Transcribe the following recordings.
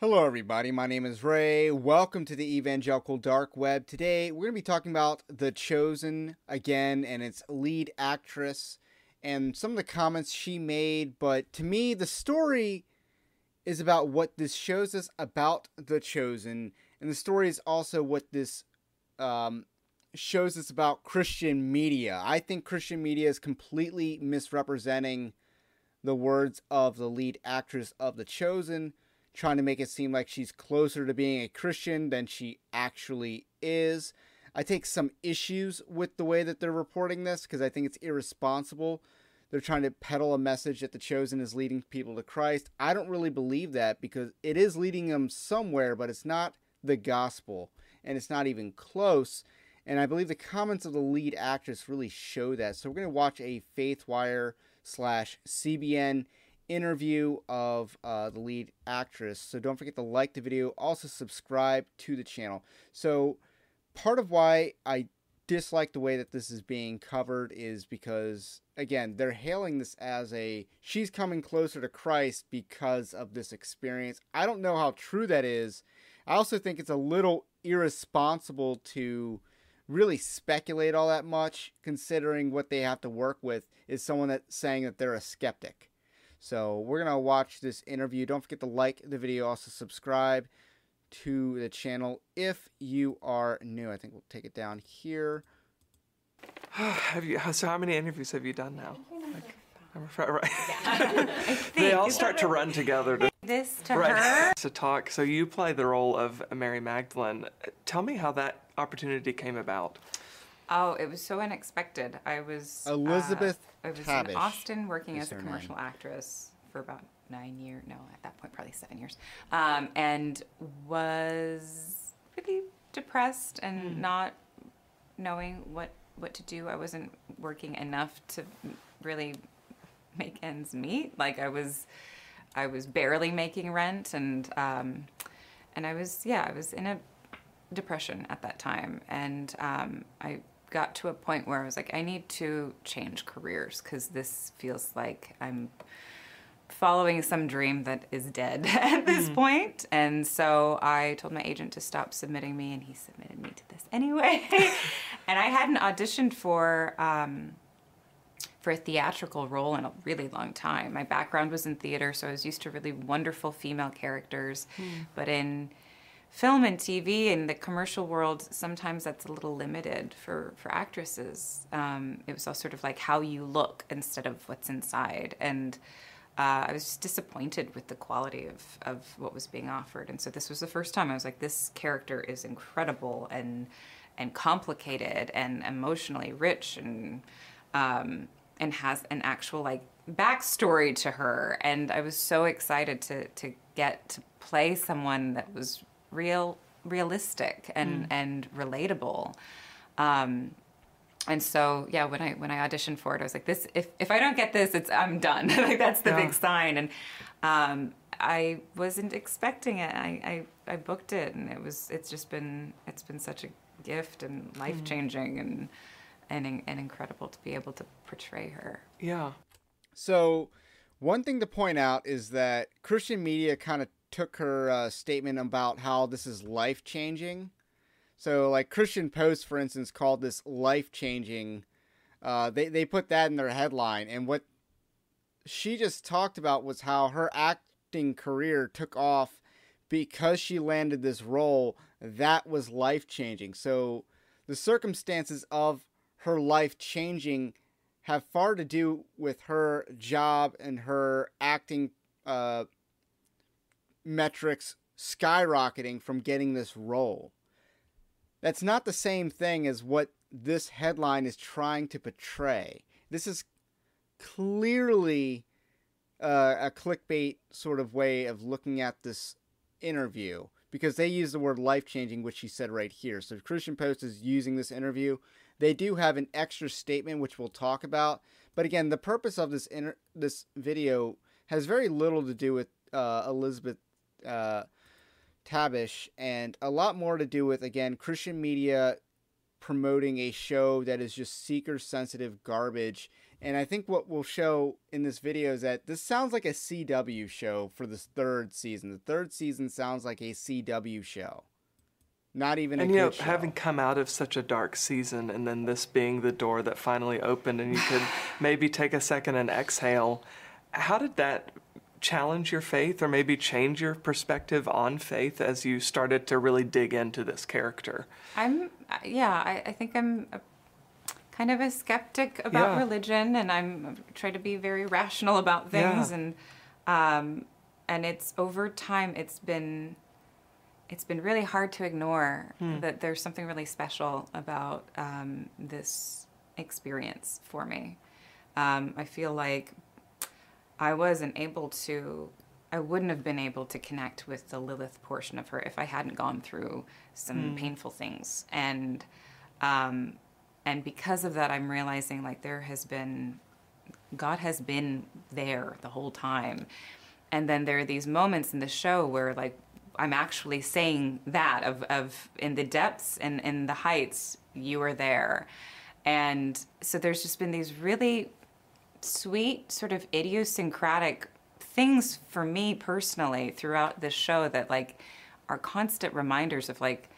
Hello, everybody. My name is Ray. Welcome to the Evangelical Dark Web. Today, we're going to be talking about The Chosen again and its lead actress and some of the comments she made. But to me, the story is about what this shows us about The Chosen, and the story is also what this um, shows us about Christian media. I think Christian media is completely misrepresenting the words of the lead actress of The Chosen trying to make it seem like she's closer to being a Christian than she actually is. I take some issues with the way that they're reporting this because I think it's irresponsible. They're trying to peddle a message that the chosen is leading people to Christ. I don't really believe that because it is leading them somewhere, but it's not the gospel and it's not even close. And I believe the comments of the lead actress really show that. So we're going to watch a Faithwire slash CBN interview of uh, the lead actress. So don't forget to like the video. Also subscribe to the channel. So part of why I dislike the way that this is being covered is because again they're hailing this as a she's coming closer to Christ because of this experience. I don't know how true that is. I also think it's a little irresponsible to really speculate all that much considering what they have to work with is someone that's saying that they're a skeptic. So we're going to watch this interview. Don't forget to like the video, also subscribe to the channel if you are new. I think we'll take it down here. have you? So how many interviews have you done now? Like, right. Yeah. they all start to run together. To, this to right, her. To talk. So you play the role of Mary Magdalene. Tell me how that opportunity came about. Oh, it was so unexpected. I was Elizabeth. Uh, I was Tabish in Austin working as a commercial name. actress for about nine years. No, at that point, probably seven years. Um, and was really depressed and mm. not knowing what what to do. I wasn't working enough to really make ends meet. Like I was, I was barely making rent, and um, and I was yeah, I was in a depression at that time, and um, I got to a point where I was like, I need to change careers because this feels like I'm following some dream that is dead at this mm. point. And so I told my agent to stop submitting me, and he submitted me to this anyway. and I hadn't auditioned for. Um, for a theatrical role in a really long time. My background was in theater, so I was used to really wonderful female characters. Mm. But in film and TV and the commercial world, sometimes that's a little limited for, for actresses. Um, it was all sort of like how you look instead of what's inside. And uh, I was just disappointed with the quality of, of what was being offered. And so this was the first time I was like, this character is incredible and and complicated and emotionally rich and um, and has an actual like backstory to her. And I was so excited to to get to play someone that was real realistic and mm. and relatable um, and so yeah when i when i auditioned for it i was like this if, if i don't get this it's i'm done like that's the yeah. big sign and um, i wasn't expecting it I, I i booked it and it was it's just been it's been such a gift and life changing mm. and and and incredible to be able to portray her yeah so one thing to point out is that christian media kind of took her uh, statement about how this is life changing. So, like Christian Post, for instance, called this life changing. Uh, they they put that in their headline, and what she just talked about was how her acting career took off because she landed this role that was life changing. So, the circumstances of her life changing have far to do with her job and her acting uh, metrics skyrocketing from getting this role. That's not the same thing as what this headline is trying to portray. This is clearly uh, a clickbait sort of way of looking at this interview because they use the word life changing, which she said right here. So, Christian Post is using this interview. They do have an extra statement, which we'll talk about. But again, the purpose of this inter- this video has very little to do with uh, Elizabeth uh, Tabish, and a lot more to do with again Christian media promoting a show that is just seeker sensitive garbage And I think what we'll show in this video is that this sounds like a CW show for this third season. The third season sounds like a CW show. Not even and a you know, show. having come out of such a dark season and then this being the door that finally opened and you could maybe take a second and exhale, how did that challenge your faith or maybe change your perspective on faith as you started to really dig into this character? I'm, yeah, I, I think I'm a, kind of a skeptic about Yeah. religion and I'm try to be very rational about things Yeah. and um, and it's over time it's been it's been really hard to ignore that there's something really special about um, this experience for me. Um, I feel like I wasn't able to, I wouldn't have been able to connect with the Lilith portion of her if I hadn't gone through some painful things. And, um, and because of that, I'm realizing like there has been, God has been there the whole time. And then there are these moments in the show where like I'm actually saying that of, of in the depths and in the heights, you are there. And so there's just been these really sweet, sort of idiosyncratic things for me personally throughout this show that like are constant reminders of like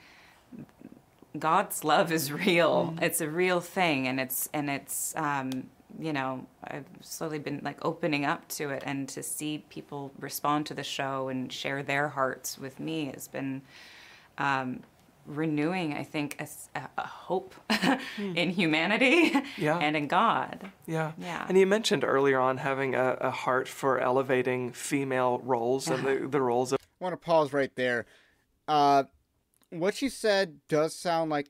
God's love is real. It's a real thing, and it's and it's um, you know I've slowly been like opening up to it, and to see people respond to the show and share their hearts with me has been um, renewing. I think a hope in humanity Yeah. and in God. Yeah. Yeah. And you mentioned earlier on having a, a heart for elevating female roles and the, the roles of I want to pause right there. Uh, what she said does sound like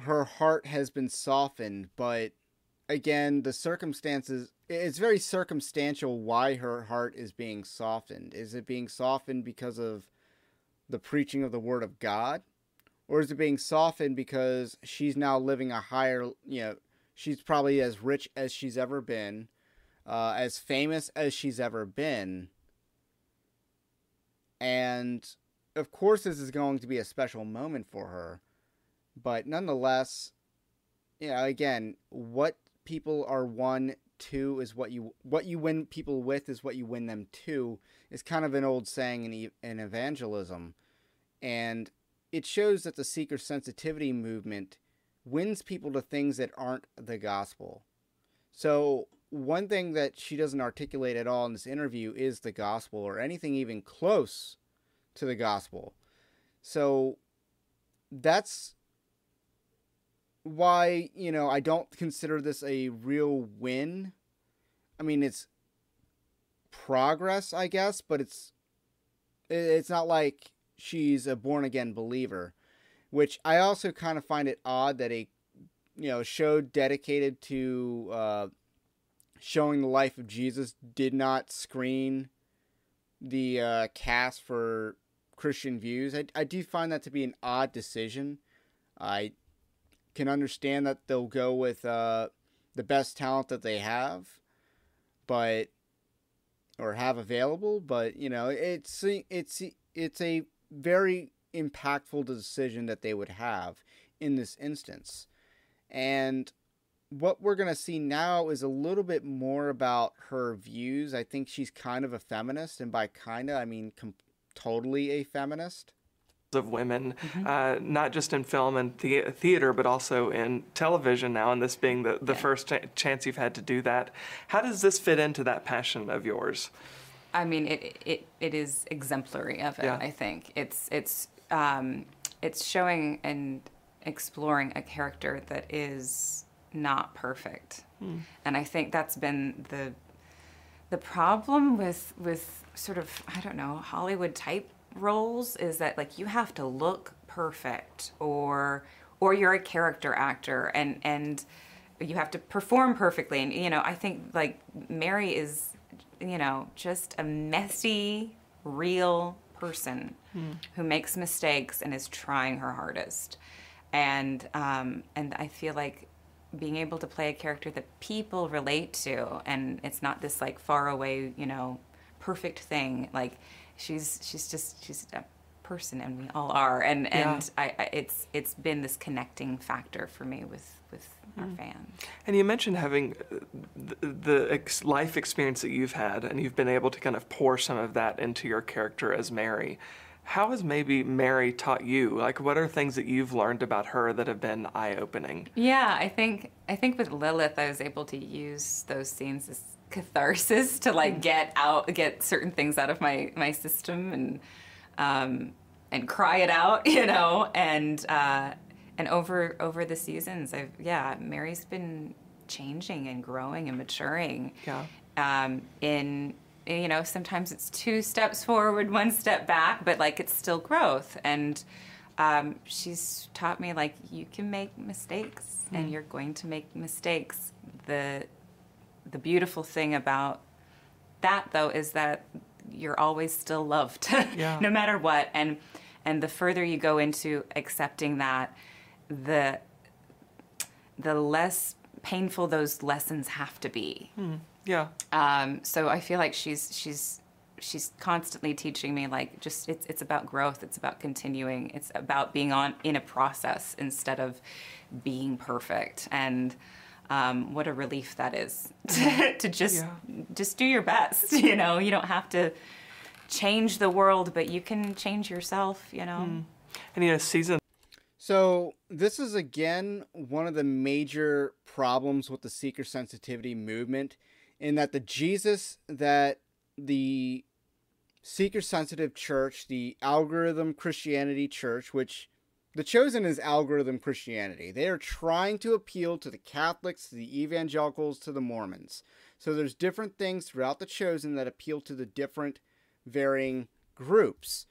her heart has been softened, but again, the circumstances, it's very circumstantial why her heart is being softened. Is it being softened because of the preaching of the Word of God? Or is it being softened because she's now living a higher, you know, she's probably as rich as she's ever been, uh, as famous as she's ever been? And of course, this is going to be a special moment for her. But nonetheless, you know, again, what people are won to is what you what you win people with is what you win them to is kind of an old saying in, in evangelism, and it shows that the seeker sensitivity movement wins people to things that aren't the gospel. So one thing that she doesn't articulate at all in this interview is the gospel or anything even close to the gospel. So that's why, you know, I don't consider this a real win. I mean, it's progress, I guess, but it's it's not like she's a born again believer, which I also kind of find it odd that a you know show dedicated to uh, showing the life of Jesus did not screen the uh, cast for Christian views. I, I do find that to be an odd decision. I can understand that they'll go with uh, the best talent that they have, but or have available. But you know, it's it's it's a very impactful decision that they would have in this instance, and what we're going to see now is a little bit more about her views. I think she's kind of a feminist, and by kind of, I mean com- totally a feminist. of women, uh, not just in film and the- theater, but also in television now, and this being the, the first ch- chance you've had to do that. How does this fit into that passion of yours? I mean, it it, it is exemplary of it. Yeah. I think it's it's um, it's showing and exploring a character that is not perfect, and I think that's been the the problem with with sort of I don't know Hollywood type roles is that like you have to look perfect or or you're a character actor and and you have to perform perfectly and you know I think like Mary is you know just a messy real person who makes mistakes and is trying her hardest and um, and I feel like being able to play a character that people relate to and it's not this like far away you know perfect thing like she's she's just she's a person, and we all are. And yeah. and I, I, it's it's been this connecting factor for me with with our mm. fans. And you mentioned having uh, the, the ex- life experience that you've had, and you've been able to kind of pour some of that into your character as Mary. How has maybe Mary taught you? Like, what are things that you've learned about her that have been eye-opening? Yeah, I think I think with Lilith, I was able to use those scenes as catharsis to like mm. get out, get certain things out of my my system, and um, and cry it out, you know, and uh, and over over the seasons, I've yeah, Mary's been changing and growing and maturing. Yeah. Um, in you know, sometimes it's two steps forward, one step back, but like it's still growth. And um, she's taught me like you can make mistakes, mm. and you're going to make mistakes. The the beautiful thing about that though is that you're always still loved, yeah. no matter what. And and the further you go into accepting that the the less painful those lessons have to be. Hmm. Yeah. Um, so I feel like she's she's she's constantly teaching me like just it's it's about growth. It's about continuing. It's about being on in a process instead of being perfect. And um, what a relief that is to, to just yeah. just do your best. You know, you don't have to change the world, but you can change yourself. You know. Mm. And you know, season so, this is again one of the major problems with the seeker sensitivity movement in that the Jesus that the seeker sensitive church, the algorithm Christianity church, which the chosen is algorithm Christianity, they are trying to appeal to the Catholics, to the evangelicals, to the Mormons. So, there's different things throughout the chosen that appeal to the different varying groups.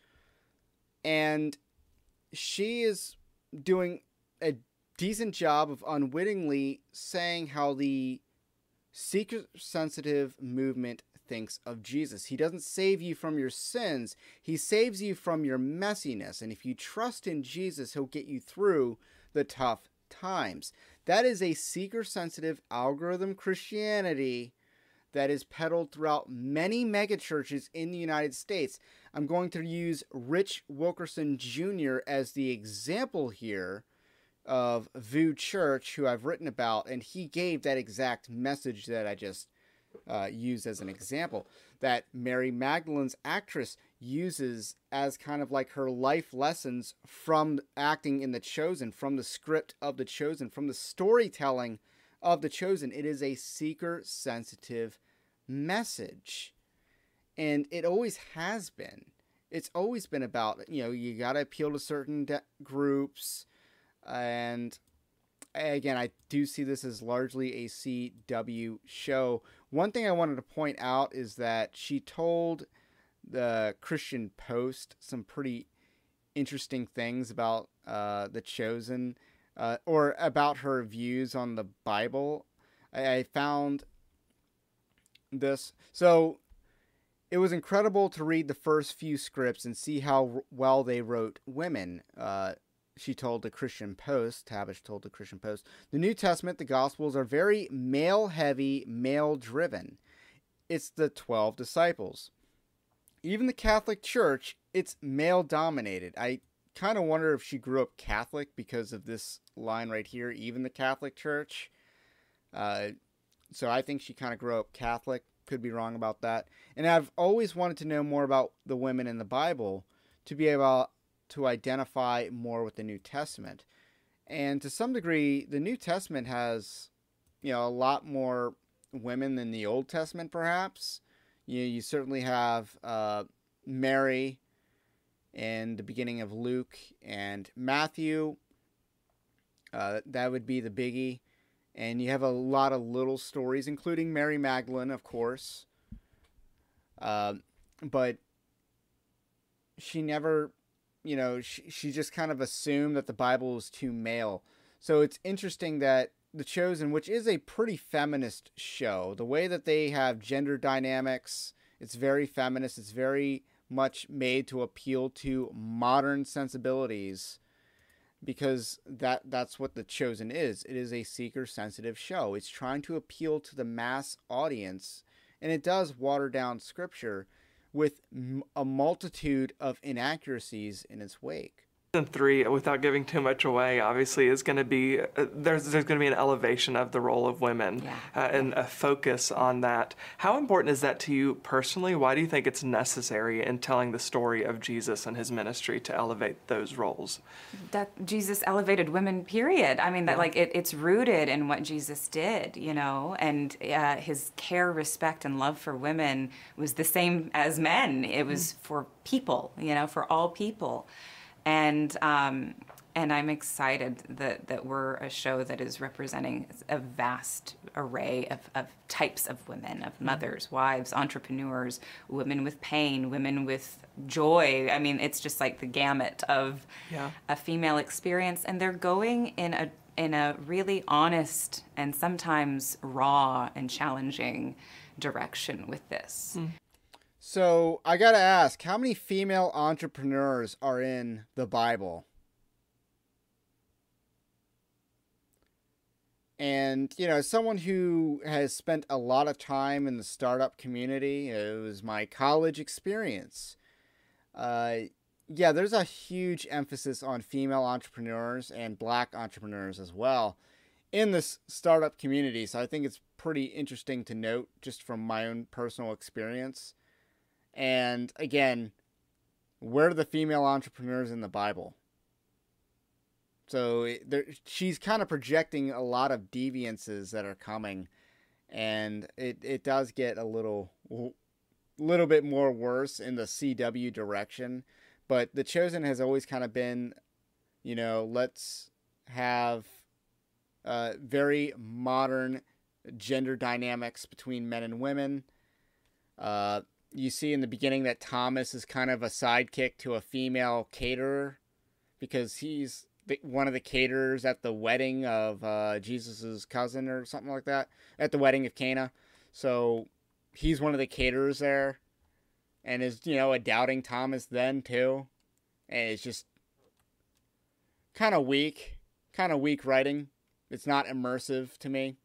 And she is doing a decent job of unwittingly saying how the seeker sensitive movement thinks of Jesus. He doesn't save you from your sins, He saves you from your messiness. And if you trust in Jesus, He'll get you through the tough times. That is a seeker sensitive algorithm Christianity that is peddled throughout many megachurches in the United States. I'm going to use Rich Wilkerson Jr. as the example here of VOUS Church, who I've written about, and he gave that exact message that I just uh, used as an example. That Mary Magdalene's actress uses as kind of like her life lessons from acting in The Chosen, from the script of The Chosen, from the storytelling of The Chosen. It is a seeker sensitive message. And it always has been. It's always been about, you know, you got to appeal to certain de- groups. And again, I do see this as largely a CW show. One thing I wanted to point out is that she told the Christian Post some pretty interesting things about uh, the Chosen uh, or about her views on the Bible. I, I found this. So it was incredible to read the first few scripts and see how well they wrote women. Uh, she told the Christian Post, Tabish told the Christian Post, the New Testament, the Gospels are very male heavy, male driven. It's the 12 disciples. Even the Catholic Church, it's male dominated. I kind of wonder if she grew up Catholic because of this line right here, even the Catholic Church. Uh, so I think she kind of grew up Catholic. Could be wrong about that. And I've always wanted to know more about the women in the Bible to be able to identify more with the New Testament. And to some degree, the New Testament has, you know, a lot more women than the Old Testament, perhaps. You you certainly have uh, Mary in the beginning of Luke and Matthew. Uh, that would be the biggie. And you have a lot of little stories, including Mary Magdalene, of course. Uh, but she never, you know, she, she just kind of assumed that the Bible was too male. So it's interesting that The Chosen, which is a pretty feminist show, the way that they have gender dynamics, it's very feminist. It's very much made to appeal to modern sensibilities because that that's what the chosen is. It is a seeker sensitive show. It's trying to appeal to the mass audience and it does water down scripture with a multitude of inaccuracies in its wake season three, without giving too much away, obviously is going to be uh, there's there's going to be an elevation of the role of women yeah. uh, and a focus on that. How important is that to you personally? Why do you think it's necessary in telling the story of Jesus and his ministry to elevate those roles? That Jesus elevated women. Period. I mean that yeah. like it, it's rooted in what Jesus did, you know, and uh, his care, respect, and love for women was the same as men. It was mm. for people, you know, for all people and um, and I'm excited that that we're a show that is representing a vast array of, of types of women, of mm-hmm. mothers, mm-hmm. wives, entrepreneurs, women with pain, women with joy. I mean, it's just like the gamut of yeah. a female experience, and they're going in a in a really honest and sometimes raw and challenging direction with this. Mm. So I gotta ask, how many female entrepreneurs are in the Bible? And, you know, someone who has spent a lot of time in the startup community, it was my college experience. Uh, yeah, there's a huge emphasis on female entrepreneurs and black entrepreneurs as well in this startup community. So I think it's pretty interesting to note just from my own personal experience. And again, where are the female entrepreneurs in the Bible? So there, she's kind of projecting a lot of deviances that are coming, and it, it does get a little little bit more worse in the CW direction. But the chosen has always kind of been, you know, let's have uh, very modern gender dynamics between men and women. Uh, you see in the beginning that Thomas is kind of a sidekick to a female caterer because he's the, one of the caterers at the wedding of uh, Jesus's cousin or something like that at the wedding of Cana. So he's one of the caterers there, and is you know a doubting Thomas then too, and it's just kind of weak, kind of weak writing. It's not immersive to me.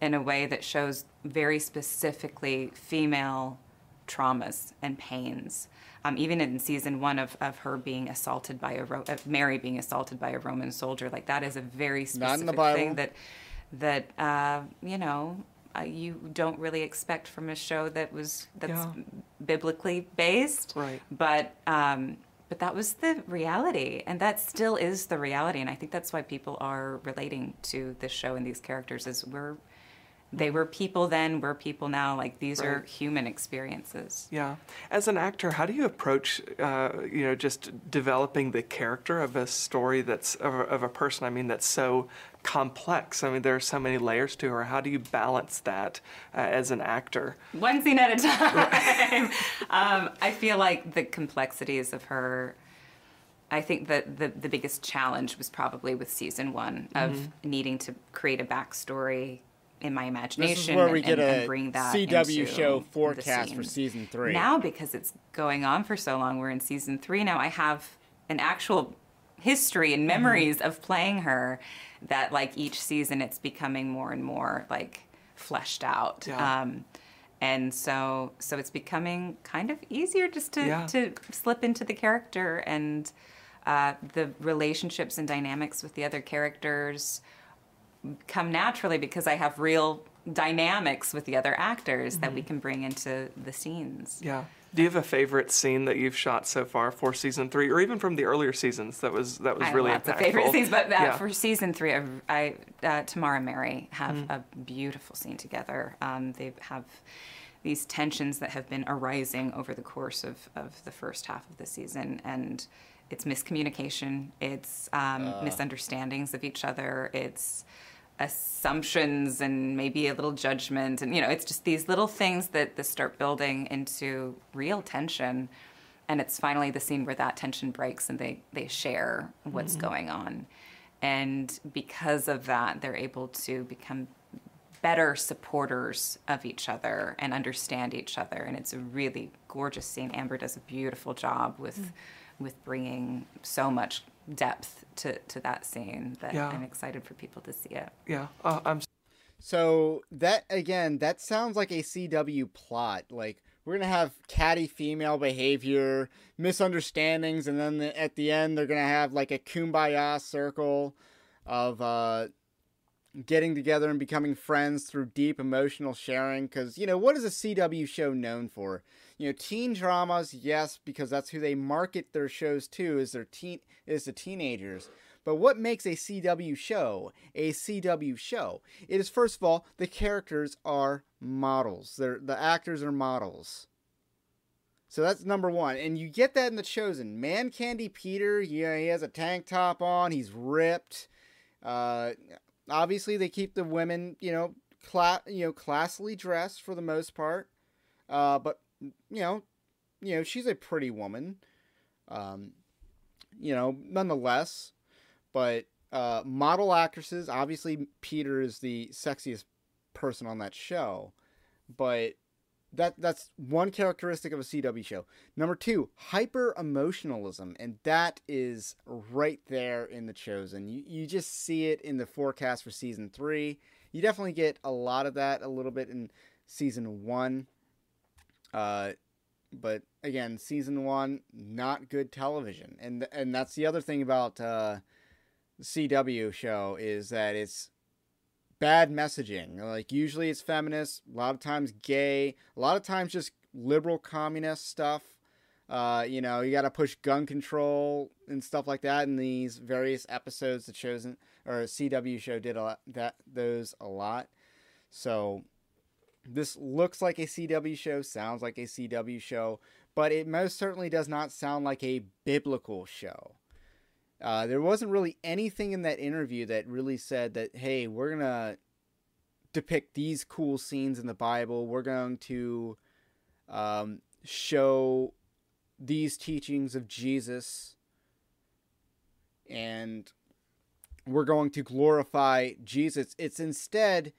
In a way that shows very specifically female traumas and pains. Um, even in season one of, of her being assaulted by a Ro- of Mary being assaulted by a Roman soldier, like that is a very specific thing that that uh, you know uh, you don't really expect from a show that was that's yeah. biblically based, right? But um, but that was the reality, and that still is the reality, and I think that's why people are relating to this show and these characters. Is we're they were people then, we're people now. Like these right. are human experiences. Yeah. As an actor, how do you approach, uh, you know, just developing the character of a story that's of a, of a, person? I mean, that's so complex. I mean, there are so many layers to her. How do you balance that uh, as an actor? One scene at a time. um, I feel like the complexities of her. I think that the, the biggest challenge was probably with season one of mm-hmm. needing to create a backstory in my imagination this is where we get and, a bring that CW show forecast for season three. Now, because it's going on for so long, we're in season three now. I have an actual history and mm-hmm. memories mm-hmm. of playing her. That like each season, it's becoming more and more like fleshed out. Yeah. Um, and so so it's becoming kind of easier just to yeah. to slip into the character and uh, the relationships and dynamics with the other characters come naturally because I have real dynamics with the other actors mm-hmm. that we mm-hmm. can bring into the scenes. Yeah. Do you have a favorite scene that you've shot so far for season three, or even from the earlier seasons that was that was I really have lots impactful? favorite scenes, but uh, yeah. for season three, I, I uh, Tamara and Mary have mm-hmm. a beautiful scene together. Um, they have these tensions that have been arising over the course of, of the first half of the season, and it's miscommunication, it's um, uh. misunderstandings of each other, it's assumptions and maybe a little judgment. And you know it's just these little things that, that start building into real tension. And it's finally the scene where that tension breaks and they they share what's mm-hmm. going on. And because of that they're able to become better supporters of each other and understand each other. And it's a really gorgeous scene. Amber does a beautiful job with mm. with bringing so much depth to, to that scene that yeah. I'm excited for people to see it. Yeah, uh, I'm. So that again, that sounds like a CW plot. Like we're gonna have catty female behavior, misunderstandings, and then the, at the end they're gonna have like a kumbaya circle of uh, getting together and becoming friends through deep emotional sharing. Because you know what is a CW show known for? You know, teen dramas, yes, because that's who they market their shows to is their teen is the teenagers. But what makes a CW show a CW show? It is first of all the characters are models. They're the actors are models. So that's number one, and you get that in the Chosen. Man Candy Peter, yeah, he has a tank top on. He's ripped. Uh, obviously, they keep the women, you know, cla- you know, classily dressed for the most part. Uh, but you know, you know, she's a pretty woman. Um, you know, nonetheless, but uh, model actresses. Obviously, Peter is the sexiest person on that show, but that that's one characteristic of a CW show. Number two, hyper emotionalism, and that is right there in the Chosen. You you just see it in the forecast for season three. You definitely get a lot of that, a little bit in season one. Uh, but again, season one not good television, and and that's the other thing about uh, CW show is that it's bad messaging. Like usually it's feminist, a lot of times gay, a lot of times just liberal communist stuff. Uh, you know, you got to push gun control and stuff like that in these various episodes. The chosen or CW show did a lot, that those a lot. So this looks like a CW show, sounds like a CW show, but it most certainly does not sound like a biblical show. Uh, there wasn't really anything in that interview that really said that, hey, we're going to depict these cool scenes in the Bible. We're going to um, show these teachings of Jesus. And we're going to glorify Jesus. It's instead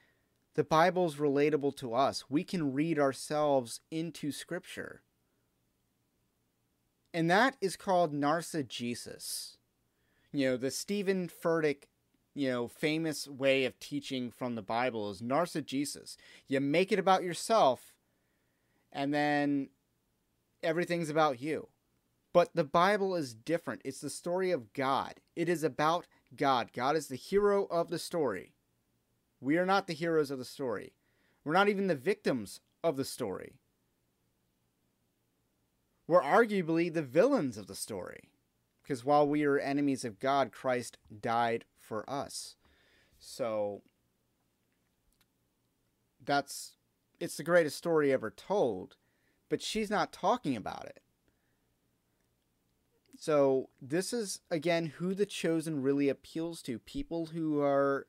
the Bible's relatable to us. We can read ourselves into Scripture. And that is called narcigesis you know, the Steven Furtick, you know, famous way of teaching from the Bible is narcigesis. You make it about yourself, and then everything's about you. But the Bible is different. It's the story of God. It is about God. God is the hero of the story. We are not the heroes of the story. We're not even the victims of the story. We're arguably the villains of the story. Because while we are enemies of God, Christ died for us. So that's it's the greatest story ever told, but she's not talking about it. So this is again who the chosen really appeals to. People who are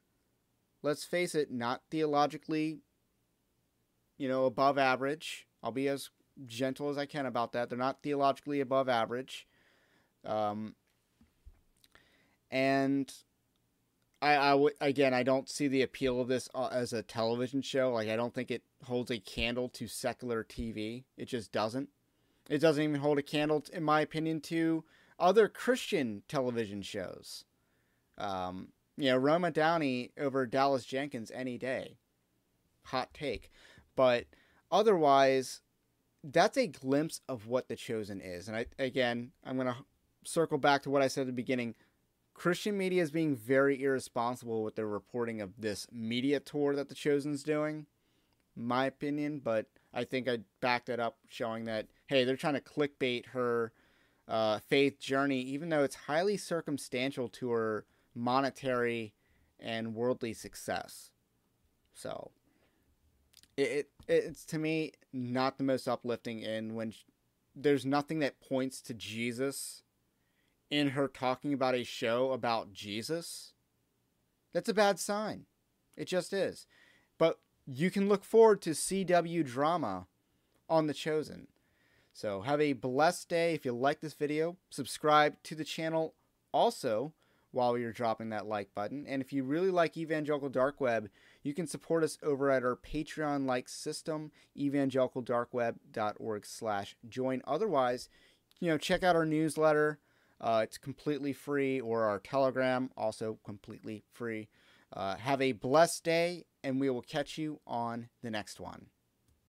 let's face it, not theologically you know, above average. I'll be as gentle as I can about that. They're not theologically above average. Um, and I, I w- again, I don't see the appeal of this uh, as a television show. Like, I don't think it holds a candle to secular TV. It just doesn't. It doesn't even hold a candle, in my opinion, to other Christian television shows. Um, you know, Roma Downey over Dallas Jenkins any day. Hot take. But otherwise, that's a glimpse of what The Chosen is. And I, again, I'm going to circle back to what I said at the beginning. Christian media is being very irresponsible with their reporting of this media tour that The Chosen's doing, my opinion, but I think I backed it up showing that, hey, they're trying to clickbait her uh, faith journey, even though it's highly circumstantial to her monetary and worldly success. So, it, it it's to me not the most uplifting. in when she, there's nothing that points to Jesus in her talking about a show about Jesus, that's a bad sign. It just is. But you can look forward to CW drama on The Chosen. So have a blessed day. If you like this video, subscribe to the channel also while you're dropping that like button. And if you really like Evangelical Dark Web, you can support us over at our Patreon-like system, evangelicaldarkweb.org slash join. Otherwise, you know, check out our newsletter, uh, it's completely free, or our Telegram, also completely free. Uh, have a blessed day, and we will catch you on the next one.